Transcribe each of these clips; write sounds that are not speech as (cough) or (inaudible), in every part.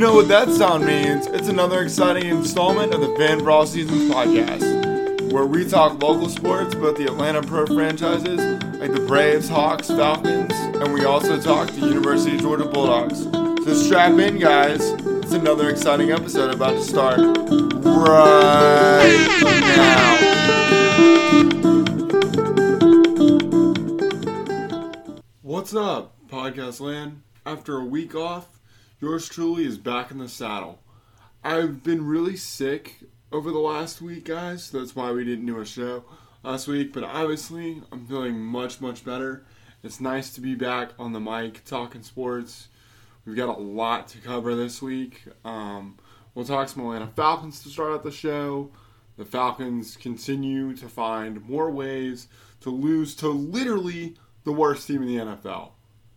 know what that sound means. It's another exciting installment of the Fan for All Seasons podcast, where we talk local sports, both the Atlanta pro franchises, like the Braves, Hawks, Falcons, and we also talk the University of Georgia Bulldogs. So strap in, guys. It's another exciting episode about to start right now. What's up, podcast land? After a week off, yours truly is back in the saddle. I've been really sick over the last week, guys. So that's why we didn't do a show last week. But obviously, I'm feeling much, much better. It's nice to be back on the mic talking sports. We've got a lot to cover this week. Um, we'll talk some Atlanta Falcons to start out the show. The Falcons continue to find more ways to lose to literally the worst team in the NFL.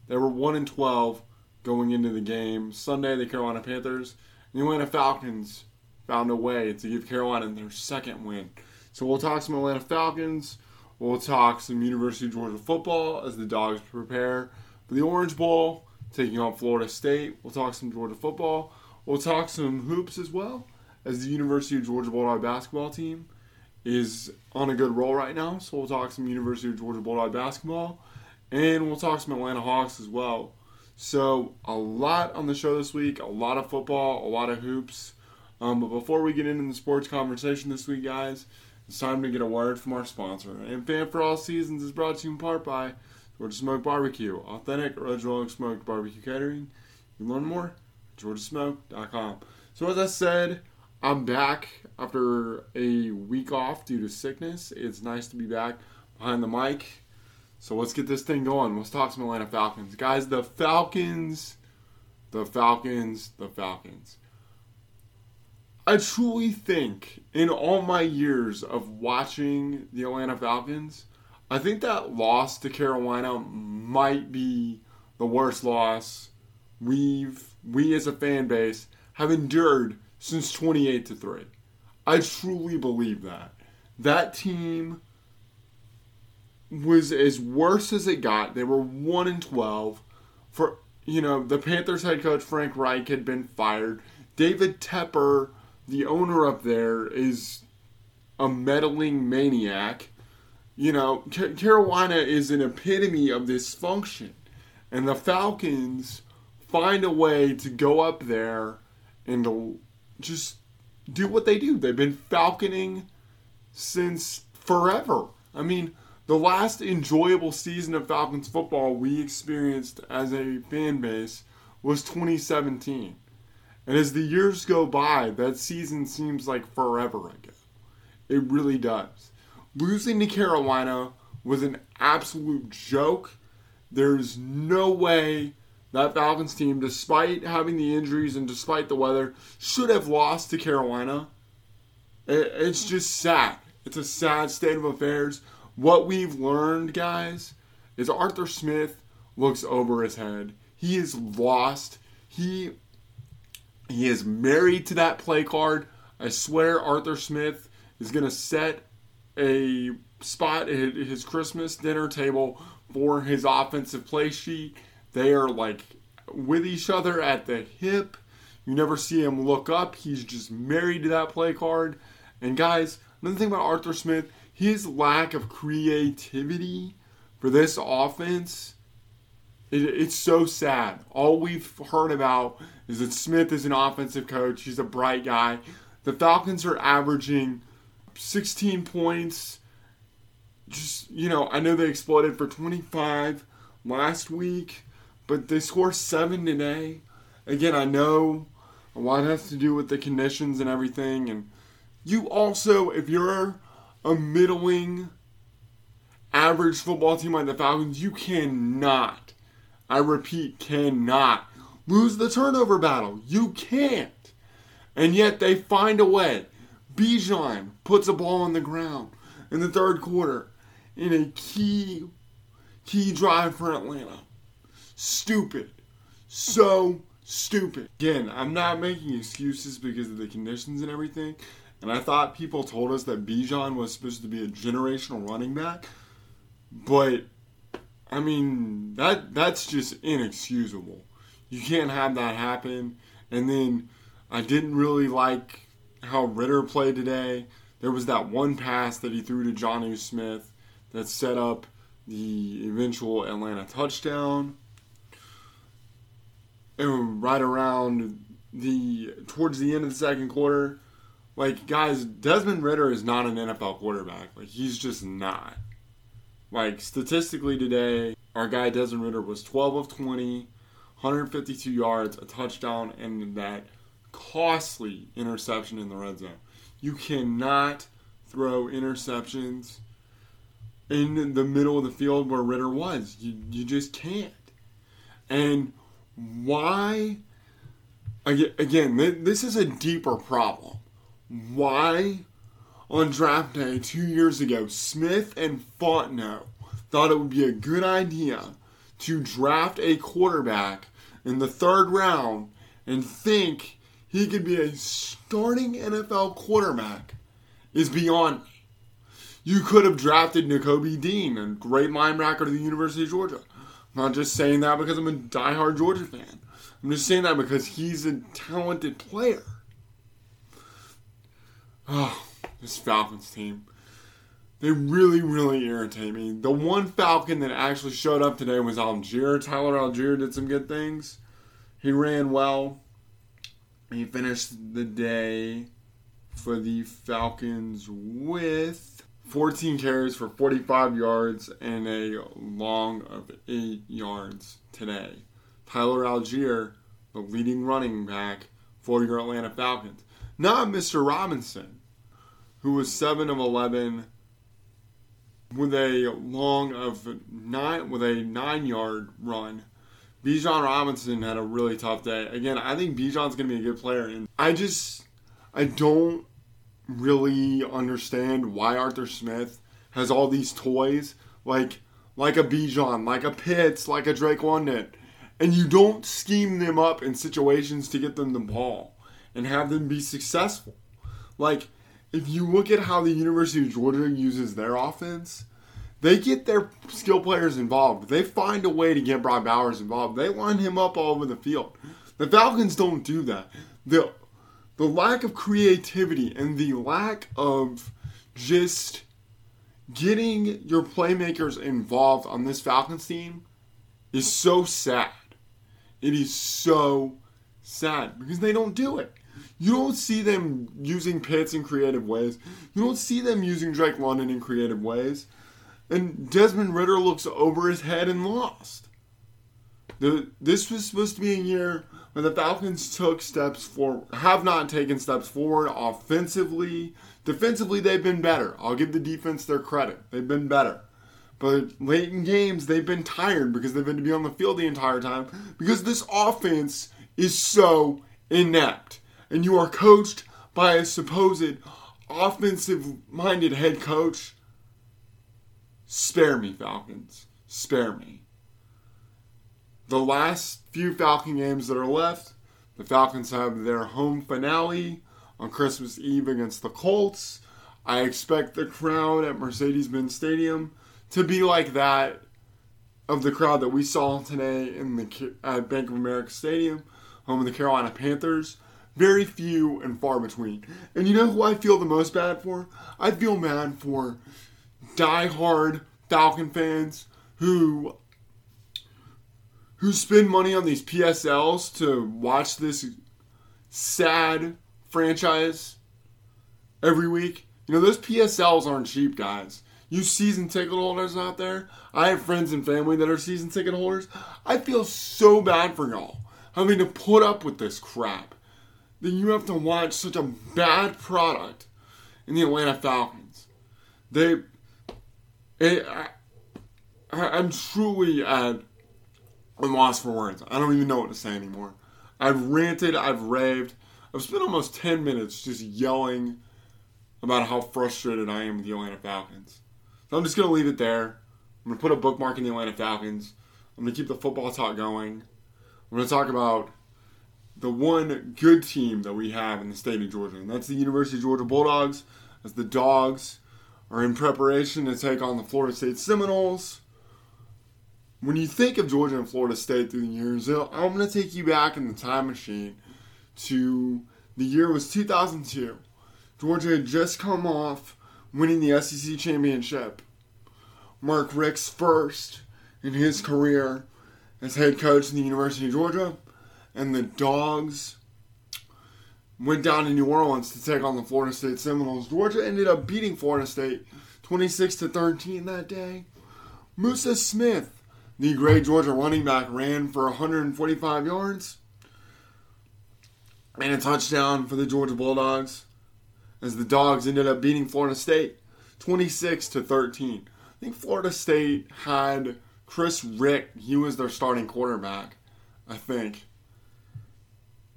They were 1 in 12 going into the game. Sunday, the Carolina Panthers the Atlanta Falcons found a way to give Carolina their second win. So we'll talk some Atlanta Falcons. We'll talk some University of Georgia football as the Dogs prepare for the Orange Bowl, taking on Florida State. We'll talk some Georgia football. We'll talk some hoops as well, as the University of Georgia Bulldog basketball team is on a good roll right now. So we'll talk some University of Georgia Bulldog basketball, and we'll talk some Atlanta Hawks as well. So, a lot on the show this week, a lot of football, a lot of hoops. Um, but before we get into the sports conversation this week, guys, it's time to get a word from our sponsor. And Fan for All Seasons is brought to you in part by Georgia Smoke Barbecue, authentic original smoked barbecue catering. You can learn more at georgiasmoke.com. So, as I said, I'm back after a week off due to sickness. It's nice to be back behind the mic so let's get this thing going. Let's talk some Atlanta Falcons. Guys, the Falcons, the Falcons, the Falcons. I truly think in all my years of watching the Atlanta Falcons, I think that loss to Carolina might be the worst loss we've we as a fan base have endured since 28 to 3. I truly believe that. That team was as worse as it got. They were one in twelve. For you know, the Panthers head coach Frank Reich had been fired. David Tepper, the owner up there, is a meddling maniac. You know, Carolina is an epitome of dysfunction, and the Falcons find a way to go up there and to just do what they do. They've been falconing since forever. I mean, the last enjoyable season of Falcons football we experienced as a fan base was 2017. And as the years go by, that season seems like forever ago. It really does. Losing to Carolina was an absolute joke. There's no way that Falcons team, despite having the injuries and despite the weather, should have lost to Carolina. It's just sad. It's a sad state of affairs what we've learned, guys, is Arthur Smith looks over his head. He is lost. He he is married to that play card. I swear Arthur Smith is going to set a spot at his Christmas dinner table for his offensive play sheet. They are like with each other at the hip. You never see him look up. He's just married to that play card. And guys, another thing about Arthur Smith, his lack of creativity for this offense, it, it's so sad. All we've heard about is that Smith is an offensive coach. He's a bright guy. The Falcons are averaging 16 points. Just, you know, I know they exploded for 25 last week, but they score seven today. Again, I know a lot has to do with the conditions and everything. And you also, if you're a middling, average football team like the Falcons, you cannot, I repeat, cannot lose the turnover battle. You can't. And yet they find a way. Bijan puts a ball on the ground in the third quarter in a key key drive for Atlanta. Stupid. So stupid. Again, I'm not making excuses because of the conditions and everything. And I thought people told us that Bijan was supposed to be a generational running back, but I mean that that's just inexcusable. You can't have that happen. And then I didn't really like how Ridder played today. There was that one pass that he threw to Jonnu Smith that set up the eventual Atlanta touchdown. And right around the towards the end of the second quarter, like guys, Desmond Ridder is not an NFL quarterback. Like he's just not. Like statistically today, our guy Desmond Ridder was 12 of 20, 152 yards, a touchdown, and that costly interception in the red zone. You cannot throw interceptions in the middle of the field where Ridder was. You, you just can't. And why? Again, this is a deeper problem. Why, on draft day two years ago, Smith and Fontenot thought it would be a good idea to draft a quarterback in the third round and think he could be a starting NFL quarterback is beyond me. You could have drafted Nakobe Dean, a great linebacker to the University of Georgia. I'm not just saying that because I'm a diehard Georgia fan. I'm just saying that because he's a talented player. Oh, this Falcons team. They really, really irritate me. The one Falcon that actually showed up today was Allgeier. Tyler Allgeier did some good things. He ran well. He finished the day for the Falcons with 14 carries for 45 yards and a long of 8 yards today. Tyler Allgeier, the leading running back for your Atlanta Falcons. Not Mr. Robinson, who was 7 of 11 with a long of 9 with a 9 yard run Bijan Robinson had a really tough day. Again, I think Bijan's going to be a good player, and I just I don't really understand why Arthur Smith has all these toys like like a Bijan, like a Pitts, like a Drake London, and you don't scheme them up in situations to get them the ball and have them be successful. Like if you look at how the University of Georgia uses their offense, they get their skill players involved. They find a way to get Brock Bowers involved. They line him up all over the field. The Falcons don't do that. The the lack of creativity and the lack of just getting your playmakers involved on this Falcons team is so sad. It is so sad because they don't do it. You don't see them using Pitts in creative ways. You don't see them using Drake London in creative ways and Desmond Ridder looks over his head and lost. The, this was supposed to be a year when the Falcons took steps forward, have not taken steps forward offensively. Defensively, they've been better. I'll give the defense their credit. They've been better. But late in games, they've been tired because they've been to be on the field the entire time because this offense is so inept. And you are coached by a supposed offensive minded head coach Spare me, Falcons. Spare me. The last few Falcon games that are left, the Falcons have their home finale on Christmas Eve against the Colts. I expect the crowd at Mercedes Benz Stadium to be like that of the crowd that we saw today in the at Bank of America Stadium, home of the Carolina Panthers. Very few and far between. And you know who I feel the most bad for? I feel bad for die-hard Falcon fans who who spend money on these PSLs to watch this sad franchise every week. You know, those PSLs aren't cheap, guys. You season ticket holders out there, I have friends and family that are season ticket holders. I feel so bad for y'all having to put up with this crap. That you have to watch such a bad product in the Atlanta Falcons. They it, I, I'm truly at a loss for words. I don't even know what to say anymore. I've ranted, I've raved. I've spent almost 10 minutes just yelling about how frustrated I am with the Atlanta Falcons. So I'm just going to leave it there. I'm going to put a bookmark in the Atlanta Falcons. I'm going to keep the football talk going. I'm going to talk about the one good team that we have in the state of Georgia, and that's the University of Georgia Bulldogs, as the Dogs are in preparation to take on the Florida State Seminoles. When you think of Georgia and Florida State through the years, I'm going to take you back in the time machine to the year was 2002. Georgia had just come off winning the SEC championship. Mark Richt's first in his career as head coach in the University of Georgia, and the Dogs went down to New Orleans to take on the Florida State Seminoles. Georgia ended up beating Florida State 26 to 13 that day. Musa Smith, the great Georgia running back, ran for 145 yards and a touchdown for the Georgia Bulldogs as the Dogs ended up beating Florida State 26 to 13. I think Florida State had Chris Rix, he was their starting quarterback, I think.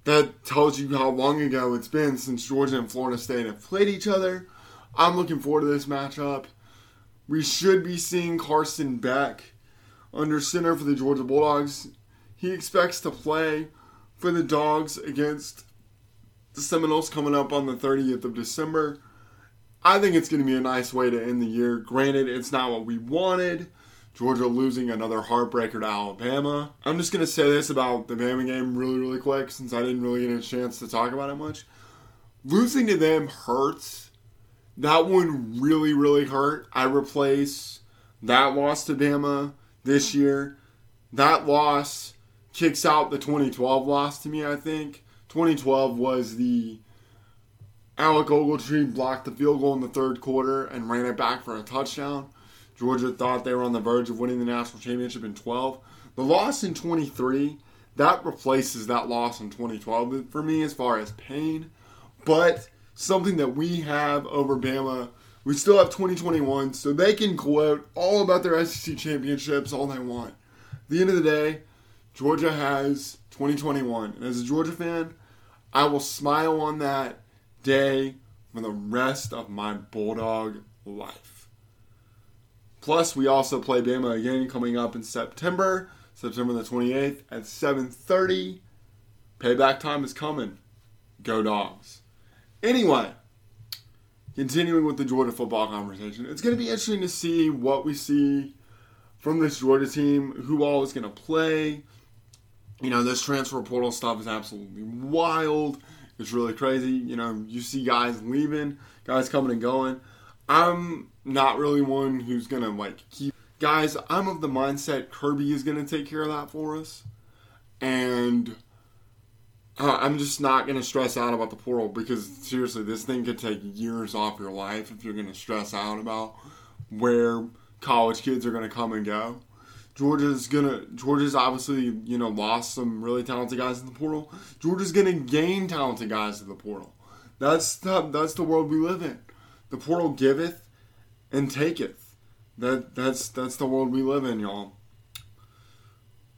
That tells you how long ago it's been since Georgia and Florida State have played each other. I'm looking forward to this matchup. We should be seeing Carson Beck under center for the Georgia Bulldogs. He expects to play for the Dogs against the Seminoles coming up on the 30th of December. I think it's going to be a nice way to end the year. Granted, it's not what we wanted. Georgia losing another heartbreaker to Alabama. I'm just going to say this about the Bama game really, really quick since I didn't really get a chance to talk about it much. Losing to them hurts. That one really, really hurt. I replace that loss to Bama this year. That loss kicks out the 2012 loss to me, I think. 2012 was the Alec Ogletree blocked the field goal in the third quarter and ran it back for a touchdown. Georgia thought they were on the verge of winning the national championship in 12. The loss in 23, that replaces that loss in 2012 for me as far as pain. But something that we have over Bama, we still have 2021, so they can quote all about their SEC championships all they want. At the end of the day, Georgia has 2021. And as a Georgia fan, I will smile on that day for the rest of my Bulldog life. Plus, we also play Bama again coming up in September, September the 28th at 7:30. Payback time is coming. Go Dogs. Anyway, continuing with the Georgia football conversation, it's going to be interesting to see what we see from this Georgia team, who all is going to play. You know, this transfer portal stuff is absolutely wild. It's really crazy. You know, you see guys leaving, guys coming and going. I'm not really one who's gonna like keep guys. I'm of the mindset Kirby is gonna take care of that for us, and uh, I'm just not gonna stress out about the portal because seriously, this thing could take years off your life if you're gonna stress out about where college kids are gonna come and go. Georgia's gonna Georgia's obviously you know lost some really talented guys in the portal. Georgia's gonna gain talented guys in the portal. That's the, that's the world we live in. The portal giveth and taketh. That that's that's the world we live in, y'all.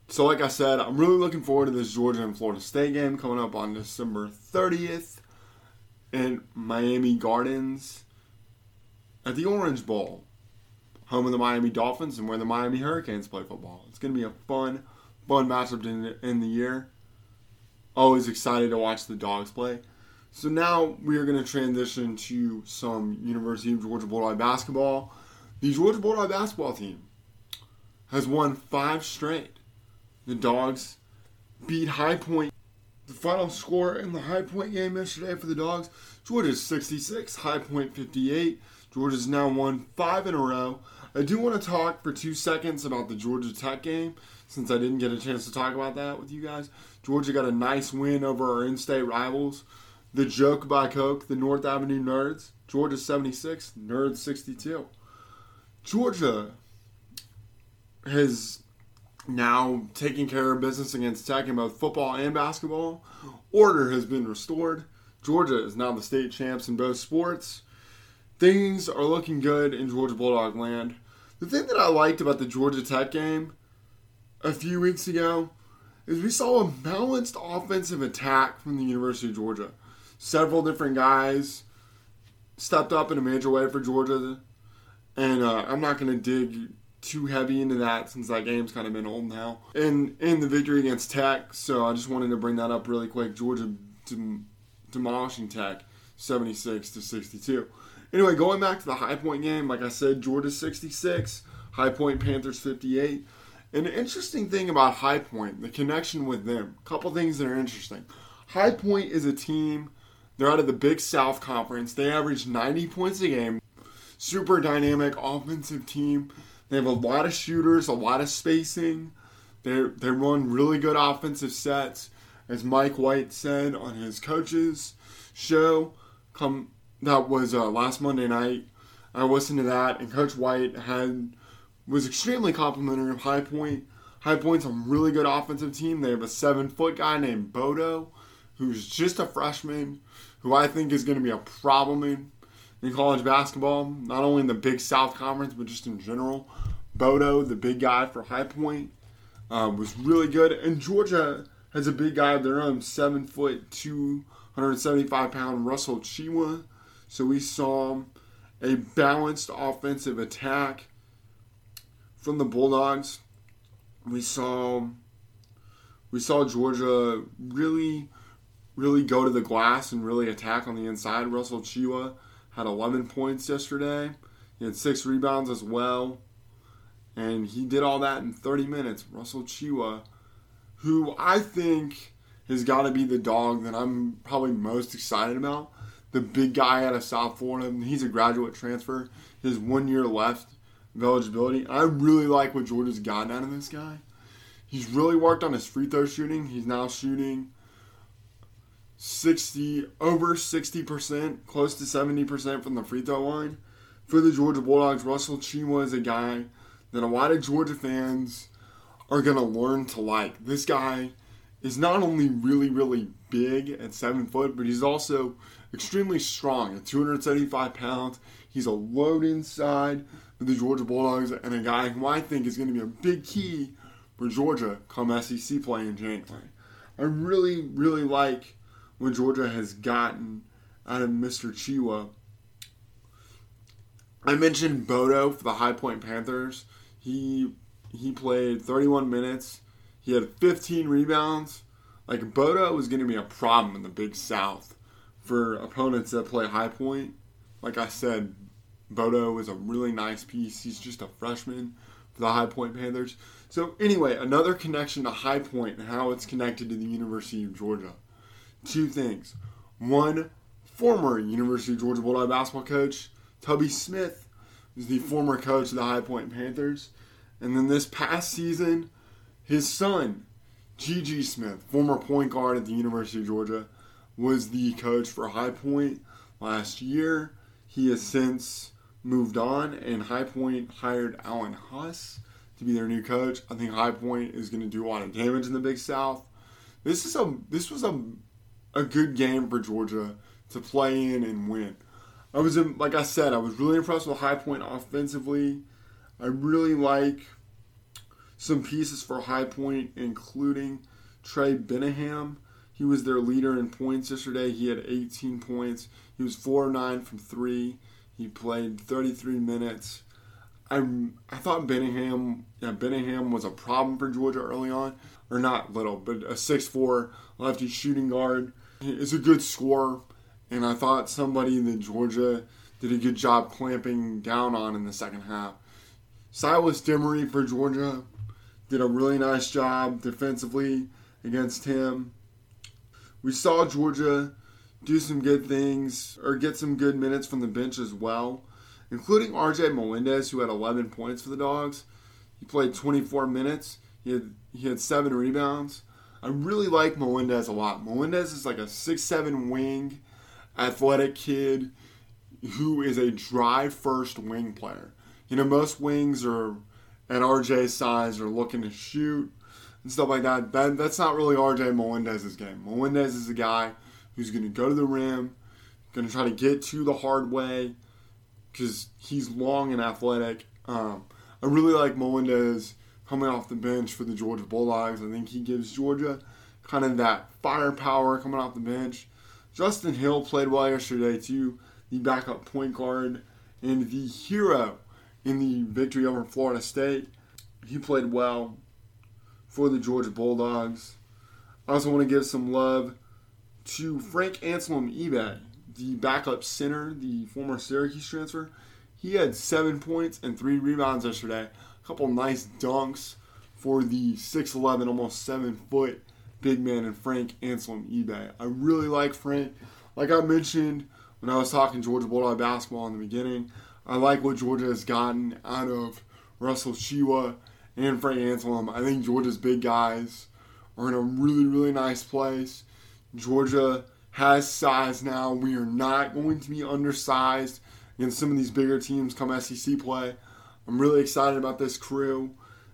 So, like I said, I'm really looking forward to this Georgia and Florida State game coming up on December 30th in Miami Gardens at the Orange Bowl, home of the Miami Dolphins and where the Miami Hurricanes play football. It's going to be a fun, fun matchup in, in the year. Always excited to watch the dogs play. So now we are going to transition to some University of Georgia Bulldog basketball. The Georgia Bulldog basketball team has won five straight. The Dogs beat High Point. The final score in the High Point game yesterday for the Dogs, Georgia's 66, High Point 58. Georgia's now won five in a row. I do want to talk for two seconds about the Georgia Tech game since I didn't get a chance to talk about that with you guys. Georgia got a nice win over our in state rivals. The Joke by Coke, the North Avenue Nerds, Georgia 76, Nerds 62. Georgia has now taken care of business against Tech in both football and basketball. Order has been restored. Georgia is now the state champs in both sports. Things are looking good in Georgia Bulldog land. The thing that I liked about the Georgia Tech game a few weeks ago is we saw a balanced offensive attack from the University of Georgia several different guys stepped up in a major way for Georgia, and uh, I'm not going to dig too heavy into that since that game's kind of been old now. And in the victory against Tech, so I just wanted to bring that up really quick. Georgia dem- demolishing Tech, 76 to 62. Anyway, going back to the High Point game, like I said, Georgia 66, High Point Panthers 58. An interesting thing about High Point, the connection with them, a couple things that are interesting. High Point is a team. They're out of the Big South Conference. They average 90 points a game. Super dynamic offensive team. They have a lot of shooters, a lot of spacing. They they run really good offensive sets, as Mike White said on his coaches show. Come that was uh, last Monday night. I listened to that, and Coach White had was extremely complimentary of High Point. High Point's a really good offensive team. They have a seven foot guy named Bodo, who's just a freshman, who I think is going to be a problem in, in college basketball, not only in the Big South Conference, but just in general. Bodo, the big guy for High Point, uh, was really good. And Georgia has a big guy of their own, seven foot, 275 pound Russell Tchewa. So we saw a balanced offensive attack from the Bulldogs. We saw we saw Georgia really really go to the glass and really attack on the inside. Russell Tchewa had 11 points yesterday. He had six rebounds as well. And he did all that in 30 minutes. Russell Tchewa, who I think has got to be the dog that I'm probably most excited about. The big guy out of South Florida. He's a graduate transfer. He has one year left of eligibility. I really like what Georgia's gotten out of this guy. He's really worked on his free throw shooting. He's now shooting 60 over 60%, close to 70% from the free throw line. For the Georgia Bulldogs, Russell Tchewa is a guy that a lot of Georgia fans are going to learn to like. This guy is not only really, really big at seven foot, but he's also extremely strong at 275 pounds. He's a load inside for the Georgia Bulldogs and a guy who I think is going to be a big key for Georgia come SEC play in January. I really, really like what Georgia has gotten out of Mr. Tchewa. I mentioned Bodo for the High Point Panthers. He he played 31 minutes. He had 15 rebounds. Like Bodo was going to be a problem in the Big South for opponents that play High Point. Like I said, Bodo is a really nice piece. He's just a freshman for the High Point Panthers. So anyway, another connection to High Point and how it's connected to the University of Georgia. Two things. One, former University of Georgia Bulldog basketball coach Tubby Smith is the former coach of the High Point Panthers. And then this past season, his son, G.G. Smith, former point guard at the University of Georgia, was the coach for High Point last year. He has since moved on, and High Point hired Alan Huss to be their new coach. I think High Point is going to do a lot of damage in the Big South. This is a this was a a good game for Georgia to play in and win. I was like I said, I was really impressed with High Point offensively. I really like some pieces for High Point, including Trey Benningham. He was their leader in points yesterday. He had 18 points. He was 4 9 from 3. He played 33 minutes. I, I thought Benningham, yeah, Benningham was a problem for Georgia early on, or not little, but a 6'4 lefty shooting guard. Is a good scorer, and I thought somebody that Georgia did a good job clamping down on in the second half. Silas Demary for Georgia did a really nice job defensively against him. We saw Georgia do some good things or get some good minutes from the bench as well, including RJ Melendez, who had 11 points for the Dogs. He played 24 minutes. He had he had seven rebounds. I really like Melendez a lot. Melendez is like a six-seven wing, athletic kid who is a drive first wing player. You know, most wings are at RJ's size are looking to shoot and stuff like that. that that's not really RJ Melendez's game. Melendez is a guy who's going to go to the rim, going to try to get to the hard way because he's long and athletic. Um, I really like Melendez coming off the bench for the Georgia Bulldogs. I think he gives Georgia kind of that firepower coming off the bench. Justin Hill played well yesterday too, the backup point guard and the hero in the victory over Florida State. He played well for the Georgia Bulldogs. I also want to give some love to Frank Anselem-Ibe, the backup center, the former Syracuse transfer. He had seven points and three rebounds yesterday A couple nice dunks for the 6'11, almost 7 foot big man in Frank Anselem-Ibe. I really like Frank. Like I mentioned when I was talking Georgia Bulldog basketball in the beginning, I like what Georgia has gotten out of Russell Tchewa and Frank Anselem. I think Georgia's big guys are in a really, really nice place. Georgia has size now. We are not going to be undersized against some of these bigger teams come SEC play. I'm really excited about this crew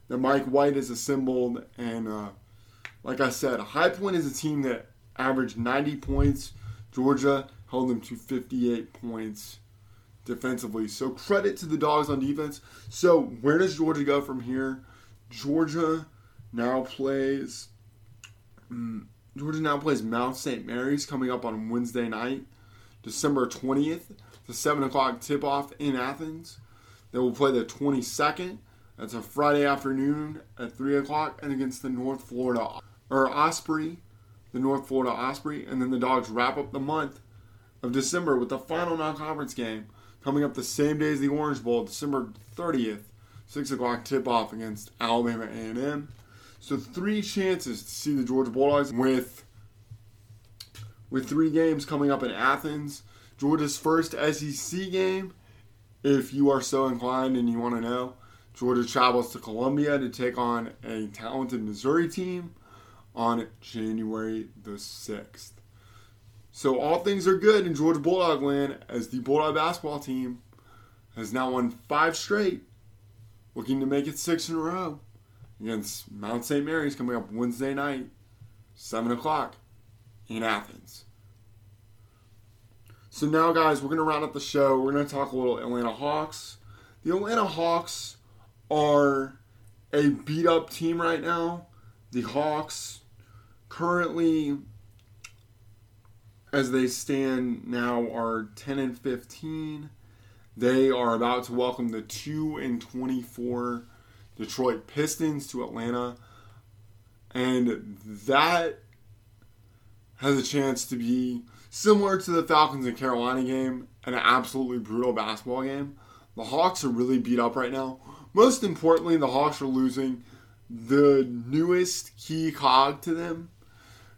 that Mike White has assembled. And uh, like I said, High Point is a team that averaged 90 points. Georgia held them to 58 points defensively. So credit to the dogs on defense. So where does Georgia go from here? Georgia now plays. Um, Georgia now plays Mount St. Mary's coming up on Wednesday night, December 20th. The 7 o'clock tip off in Athens. They will play the 22nd. That's a Friday afternoon at 3 o'clock and against the North Florida or Osprey, the North Florida Osprey. And then the Dogs wrap up the month of December with the final non conference game coming up the same day as the Orange Bowl, December 30th, 6 o'clock tip off against Alabama A&M. So three chances to see the Georgia Bulldogs with with three games coming up in Athens. Georgia's first SEC game, if you are so inclined and you want to know. Georgia travels to Columbia to take on a talented Missouri team on January the 6th. So all things are good in Georgia Bulldog land as the Bulldog basketball team has now won five straight, looking to make it six in a row against Mount St. Mary's coming up Wednesday night, 7 o'clock in Athens. So now, guys, we're going to round up the show. We're going to talk a little Atlanta Hawks. The Atlanta Hawks are a beat up team right now. The Hawks currently as they stand now are 10 and 15. They are about to welcome the 2 and 24 Detroit Pistons to Atlanta. And that has a chance to be similar to the Falcons and Carolina game, an absolutely brutal basketball game. The Hawks are really beat up right now. Most importantly, the Hawks are losing the newest key cog to them.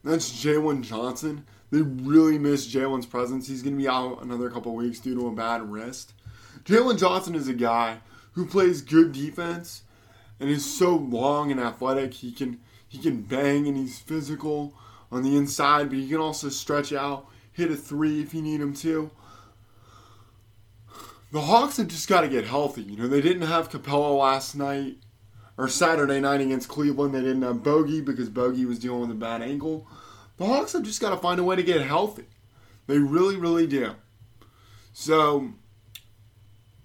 That's Jalen Johnson. They really miss Jalen's presence. He's going to be out another couple weeks due to a bad wrist. Jalen Johnson is a guy who plays good defense and is so long and athletic. He can he can bang and he's physical on the inside, but he can also stretch out, hit a three if you need him to. The Hawks have just got to get healthy. You know, they didn't have Capela last night or Saturday night against Cleveland. They didn't have Bogey because Bogey was dealing with a bad ankle. The Hawks have just got to find a way to get healthy. They really, really do. So,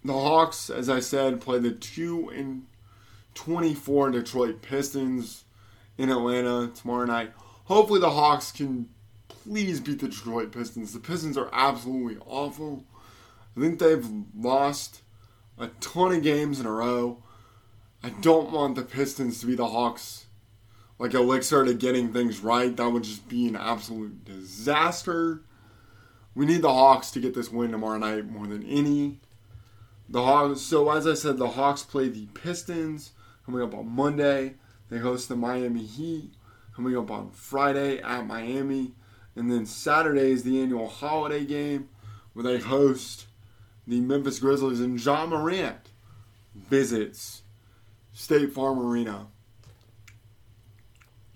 the Hawks, as I said, play the 2 and 24 Detroit Pistons in Atlanta tomorrow night. Hopefully, the Hawks can please beat the Detroit Pistons. The Pistons are absolutely awful. I think they've lost a ton of games in a row. I don't want the Pistons to be the Hawks like elixir to getting things right. That would just be an absolute disaster. We need the Hawks to get this win tomorrow night more than any. The Hawks. So as I said, the Hawks play the Pistons coming up on Monday. They host the Miami Heat coming up on Friday at Miami, and then Saturday is the annual holiday game where they host the Memphis Grizzlies and Ja Morant visits State Farm Arena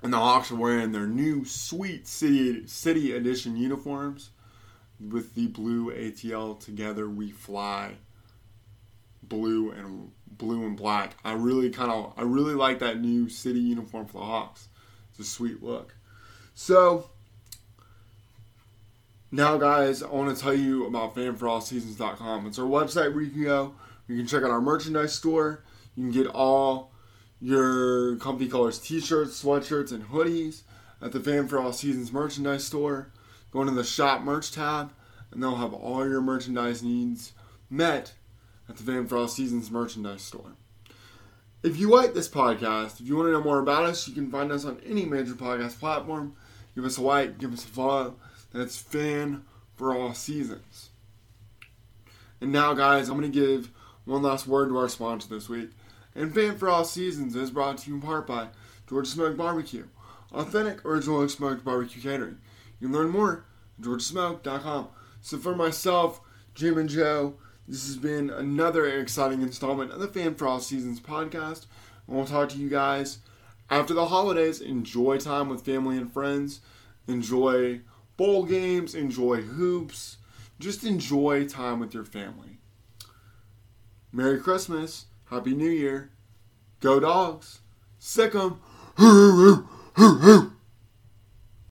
and the Hawks are wearing their new sweet city city edition uniforms with the blue ATL together we fly blue and blue and black. I really kind of I really like that new city uniform for the Hawks. It's a sweet look. So now guys, I want to tell you about fanforallseasons.com. It's our website where you can go. You can check out our merchandise store. You can get all your Comfy Colors t-shirts, sweatshirts, and hoodies at the Fan for All Seasons merchandise store. Go into the shop merch tab, and they'll have all your merchandise needs met at the Fan for All Seasons merchandise store. If you like this podcast, if you want to know more about us, you can find us on any major podcast platform. Give us a like, give us a follow. That's Fan for All Seasons. And now, guys, I'm going to give one last word to our sponsor this week. And Fan for All Seasons is brought to you in part by Georgia Smoke Barbecue. authentic, original smoked barbecue catering. You can learn more at georgiasmoke.com. So for myself, Jammin Joe, this has been another exciting installment of the Fan for All Seasons podcast. And we'll talk to you guys after the holidays. Enjoy time with family and friends. Enjoy bowl games. Enjoy hoops. Just enjoy time with your family. Merry Christmas. Happy New Year. Go dogs. Sick 'em. (laughs)